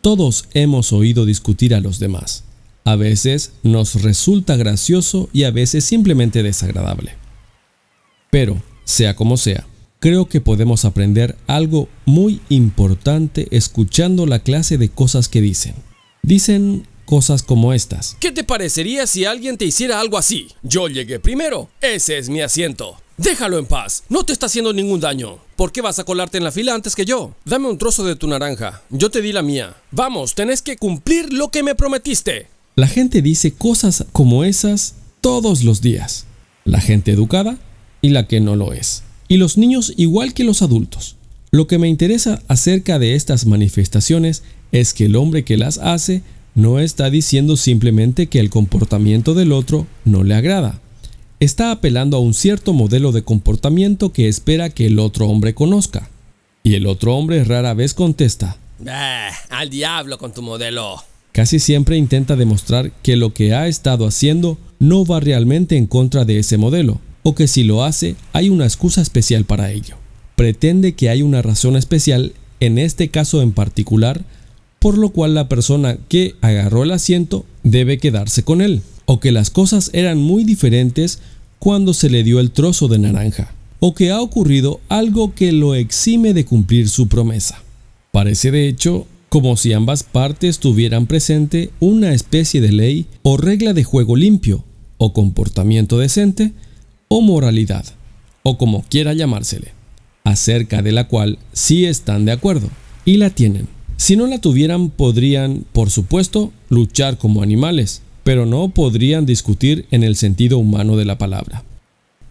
Todos hemos oído discutir a los demás. A veces nos resulta gracioso y a veces simplemente desagradable. Pero, sea como sea, creo que podemos aprender algo muy importante escuchando la clase de cosas que dicen. Dicen cosas como estas. ¿Qué te parecería si alguien te hiciera algo así? Yo llegué primero. Ese es mi asiento. Déjalo en paz. No te está haciendo ningún daño. ¿Por qué vas a colarte en la fila antes que yo? Dame un trozo de tu naranja. Yo te di la mía. Vamos, tenés que cumplir lo que me prometiste. La gente dice cosas como esas todos los días. La gente educada y la que no lo es. Y los niños igual que los adultos. Lo que me interesa acerca de estas manifestaciones es que el hombre que las hace no está diciendo simplemente que el comportamiento del otro no le agrada. Está apelando a un cierto modelo de comportamiento que espera que el otro hombre conozca. Y el otro hombre rara vez contesta. al diablo con tu modelo. Casi siempre intenta demostrar que lo que ha estado haciendo no va realmente en contra de ese modelo, o que si lo hace hay una excusa especial para ello. Pretende que hay una razón especial en este caso en particular, por lo cual la persona que agarró el asiento debe quedarse con él, o que las cosas eran muy diferentes cuando se le dio el trozo de naranja, o que ha ocurrido algo que lo exime de cumplir su promesa. Parece de hecho como si ambas partes tuvieran presente una especie de ley o regla de juego limpio, o comportamiento decente, o moralidad, o como quiera llamársele, acerca de la cual sí están de acuerdo y la tienen. Si no la tuvieran, podrían, por supuesto, luchar como animales, pero no podrían discutir en el sentido humano de la palabra.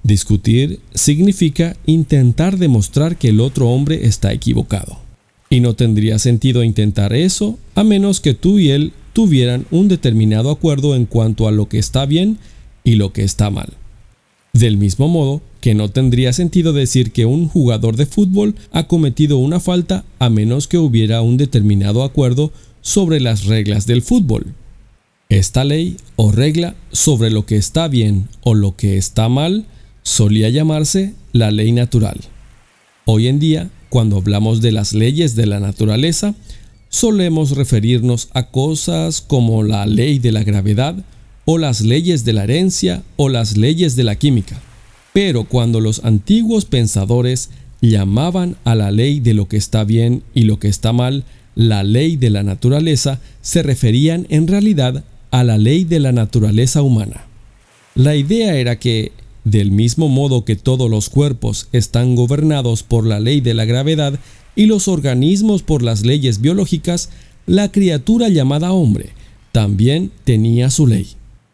Discutir significa intentar demostrar que el otro hombre está equivocado. Y no tendría sentido intentar eso a menos que tú y él tuvieran un determinado acuerdo en cuanto a lo que está bien y lo que está mal. Del mismo modo que no tendría sentido decir que un jugador de fútbol ha cometido una falta a menos que hubiera un determinado acuerdo sobre las reglas del fútbol. Esta ley o regla sobre lo que está bien o lo que está mal solía llamarse la ley natural. Hoy en día, cuando hablamos de las leyes de la naturaleza, solemos referirnos a cosas como la ley de la gravedad, o las leyes de la herencia o las leyes de la química. Pero cuando los antiguos pensadores llamaban a la ley de lo que está bien y lo que está mal la ley de la naturaleza, se referían en realidad a la ley de la naturaleza humana. La idea era que, del mismo modo que todos los cuerpos están gobernados por la ley de la gravedad y los organismos por las leyes biológicas, la criatura llamada hombre también tenía su ley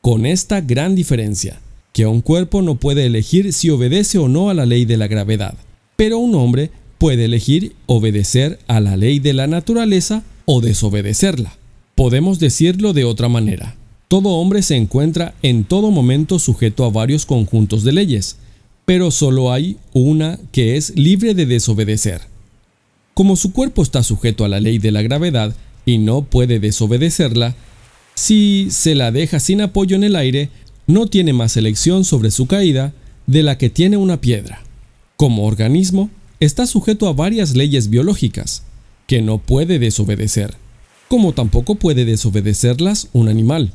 con esta gran diferencia, que un cuerpo no puede elegir si obedece o no a la ley de la gravedad, pero un hombre puede elegir obedecer a la ley de la naturaleza o desobedecerla. Podemos decirlo de otra manera. Todo hombre se encuentra en todo momento sujeto a varios conjuntos de leyes, pero solo hay una que es libre de desobedecer. Como su cuerpo está sujeto a la ley de la gravedad y no puede desobedecerla, si se la deja sin apoyo en el aire, no tiene más elección sobre su caída de la que tiene una piedra. Como organismo, está sujeto a varias leyes biológicas, que no puede desobedecer, como tampoco puede desobedecerlas un animal.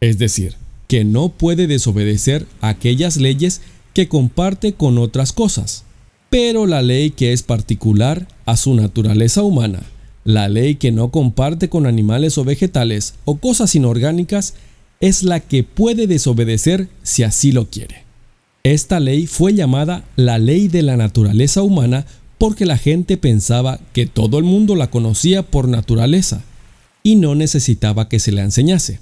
Es decir, que no puede desobedecer aquellas leyes que comparte con otras cosas. Pero la ley que es particular a su naturaleza humana la ley que no comparte con animales o vegetales o cosas inorgánicas es la que puede desobedecer si así lo quiere. Esta ley fue llamada la ley de la naturaleza humana porque la gente pensaba que todo el mundo la conocía por naturaleza y no necesitaba que se la enseñase.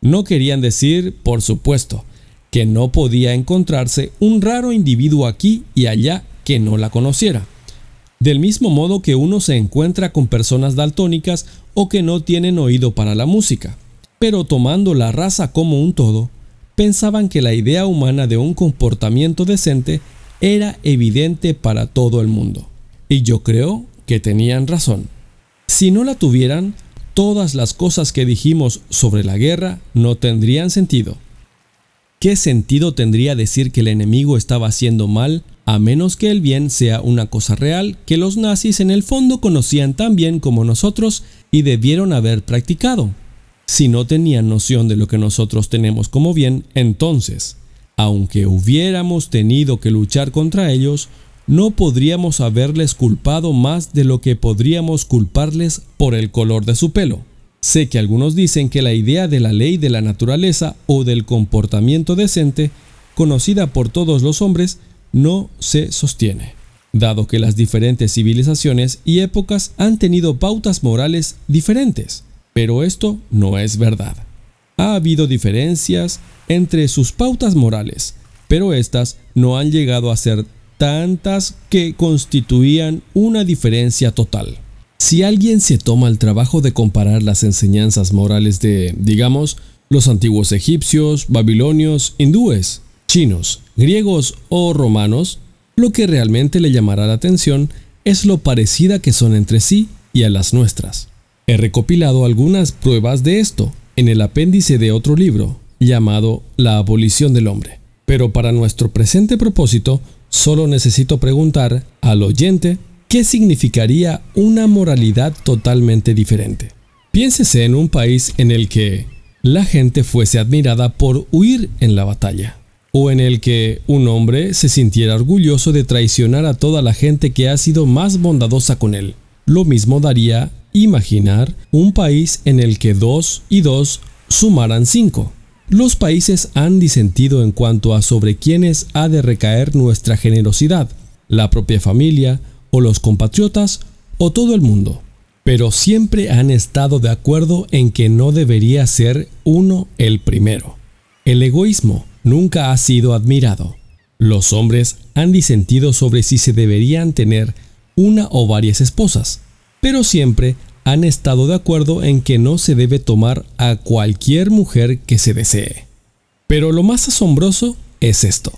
No querían decir, por supuesto, que no podía encontrarse un raro individuo aquí y allá que no la conociera del mismo modo que uno se encuentra con personas daltónicas o que no tienen oído para la música. Pero tomando la raza como un todo, pensaban que la idea humana de un comportamiento decente era evidente para todo el mundo. Y yo creo que tenían razón. Si no la tuvieran, todas las cosas que dijimos sobre la guerra no tendrían sentido. ¿Qué sentido tendría decir que el enemigo estaba haciendo mal a menos que el bien sea una cosa real que los nazis en el fondo conocían tan bien como nosotros y debieron haber practicado. Si no tenían noción de lo que nosotros tenemos como bien, entonces, aunque hubiéramos tenido que luchar contra ellos, no podríamos haberles culpado más de lo que podríamos culparles por el color de su pelo. Sé que algunos dicen que la idea de la ley de la naturaleza o del comportamiento decente, conocida por todos los hombres, no se sostiene, dado que las diferentes civilizaciones y épocas han tenido pautas morales diferentes. Pero esto no es verdad. Ha habido diferencias entre sus pautas morales, pero estas no han llegado a ser tantas que constituían una diferencia total. Si alguien se toma el trabajo de comparar las enseñanzas morales de, digamos, los antiguos egipcios, babilonios, hindúes, chinos, griegos o romanos, lo que realmente le llamará la atención es lo parecida que son entre sí y a las nuestras. He recopilado algunas pruebas de esto en el apéndice de otro libro llamado La abolición del hombre. Pero para nuestro presente propósito, solo necesito preguntar al oyente qué significaría una moralidad totalmente diferente. Piénsese en un país en el que la gente fuese admirada por huir en la batalla o en el que un hombre se sintiera orgulloso de traicionar a toda la gente que ha sido más bondadosa con él. Lo mismo daría imaginar un país en el que dos y dos sumaran cinco. Los países han disentido en cuanto a sobre quiénes ha de recaer nuestra generosidad, la propia familia, o los compatriotas, o todo el mundo. Pero siempre han estado de acuerdo en que no debería ser uno el primero. El egoísmo nunca ha sido admirado. Los hombres han disentido sobre si se deberían tener una o varias esposas, pero siempre han estado de acuerdo en que no se debe tomar a cualquier mujer que se desee. Pero lo más asombroso es esto.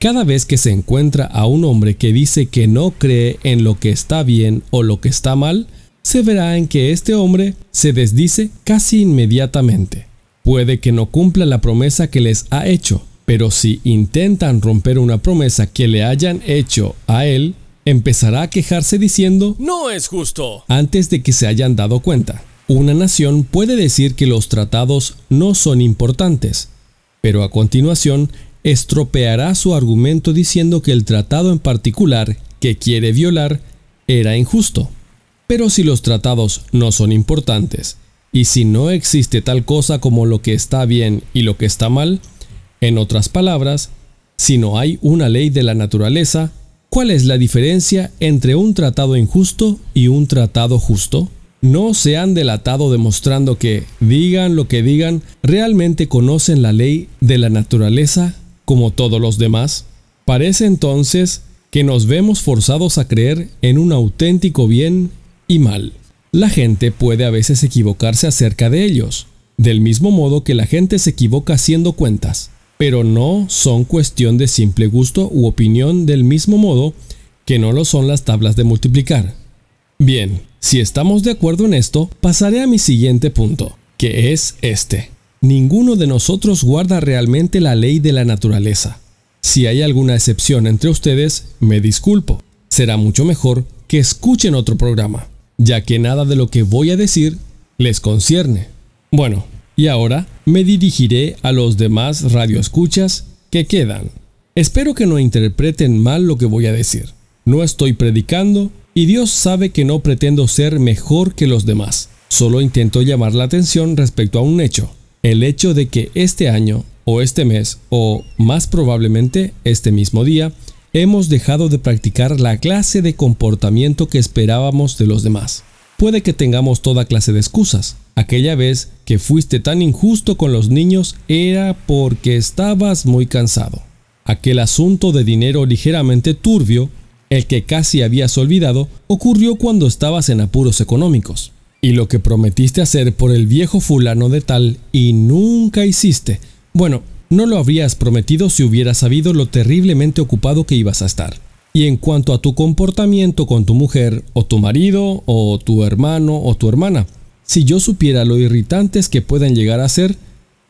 Cada vez que se encuentra a un hombre que dice que no cree en lo que está bien o lo que está mal, se verá en que este hombre se desdice casi inmediatamente. Puede que no cumpla la promesa que les ha hecho, pero si intentan romper una promesa que le hayan hecho a él, empezará a quejarse diciendo, No es justo. Antes de que se hayan dado cuenta. Una nación puede decir que los tratados no son importantes, pero a continuación estropeará su argumento diciendo que el tratado en particular que quiere violar era injusto. Pero si los tratados no son importantes, y si no existe tal cosa como lo que está bien y lo que está mal, en otras palabras, si no hay una ley de la naturaleza, ¿cuál es la diferencia entre un tratado injusto y un tratado justo? No se han delatado demostrando que, digan lo que digan, realmente conocen la ley de la naturaleza como todos los demás. Parece entonces que nos vemos forzados a creer en un auténtico bien y mal. La gente puede a veces equivocarse acerca de ellos, del mismo modo que la gente se equivoca haciendo cuentas, pero no son cuestión de simple gusto u opinión del mismo modo que no lo son las tablas de multiplicar. Bien, si estamos de acuerdo en esto, pasaré a mi siguiente punto, que es este. Ninguno de nosotros guarda realmente la ley de la naturaleza. Si hay alguna excepción entre ustedes, me disculpo. Será mucho mejor que escuchen otro programa ya que nada de lo que voy a decir les concierne. Bueno, y ahora me dirigiré a los demás radioescuchas que quedan. Espero que no interpreten mal lo que voy a decir. No estoy predicando y Dios sabe que no pretendo ser mejor que los demás. Solo intento llamar la atención respecto a un hecho. El hecho de que este año, o este mes, o más probablemente este mismo día, hemos dejado de practicar la clase de comportamiento que esperábamos de los demás. Puede que tengamos toda clase de excusas. Aquella vez que fuiste tan injusto con los niños era porque estabas muy cansado. Aquel asunto de dinero ligeramente turbio, el que casi habías olvidado, ocurrió cuando estabas en apuros económicos. Y lo que prometiste hacer por el viejo fulano de tal y nunca hiciste. Bueno, no lo habrías prometido si hubieras sabido lo terriblemente ocupado que ibas a estar. Y en cuanto a tu comportamiento con tu mujer, o tu marido, o tu hermano, o tu hermana, si yo supiera lo irritantes que pueden llegar a ser,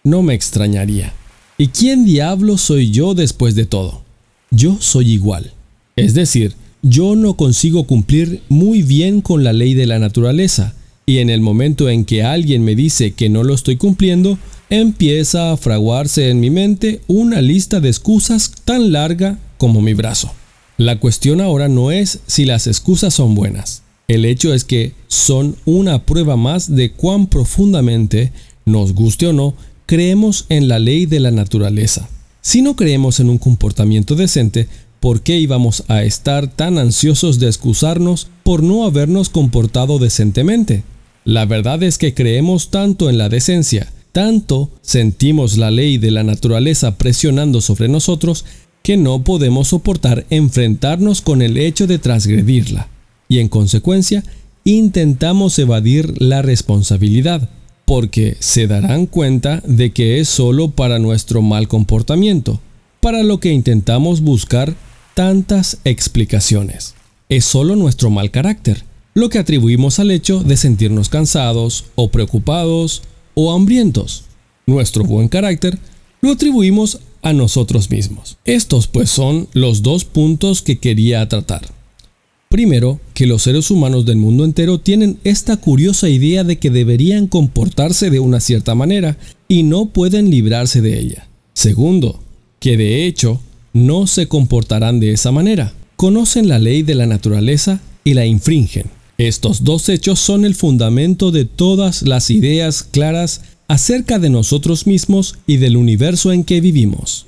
no me extrañaría. ¿Y quién diablo soy yo después de todo? Yo soy igual. Es decir, yo no consigo cumplir muy bien con la ley de la naturaleza, y en el momento en que alguien me dice que no lo estoy cumpliendo, empieza a fraguarse en mi mente una lista de excusas tan larga como mi brazo. La cuestión ahora no es si las excusas son buenas. El hecho es que son una prueba más de cuán profundamente, nos guste o no, creemos en la ley de la naturaleza. Si no creemos en un comportamiento decente, ¿por qué íbamos a estar tan ansiosos de excusarnos por no habernos comportado decentemente? La verdad es que creemos tanto en la decencia, tanto sentimos la ley de la naturaleza presionando sobre nosotros, que no podemos soportar enfrentarnos con el hecho de transgredirla, y en consecuencia intentamos evadir la responsabilidad, porque se darán cuenta de que es solo para nuestro mal comportamiento, para lo que intentamos buscar tantas explicaciones. Es solo nuestro mal carácter, lo que atribuimos al hecho de sentirnos cansados o preocupados o hambrientos. Nuestro buen carácter lo atribuimos a nosotros mismos. Estos pues son los dos puntos que quería tratar. Primero, que los seres humanos del mundo entero tienen esta curiosa idea de que deberían comportarse de una cierta manera y no pueden librarse de ella. Segundo, que de hecho no se comportarán de esa manera. Conocen la ley de la naturaleza y la infringen. Estos dos hechos son el fundamento de todas las ideas claras acerca de nosotros mismos y del universo en que vivimos.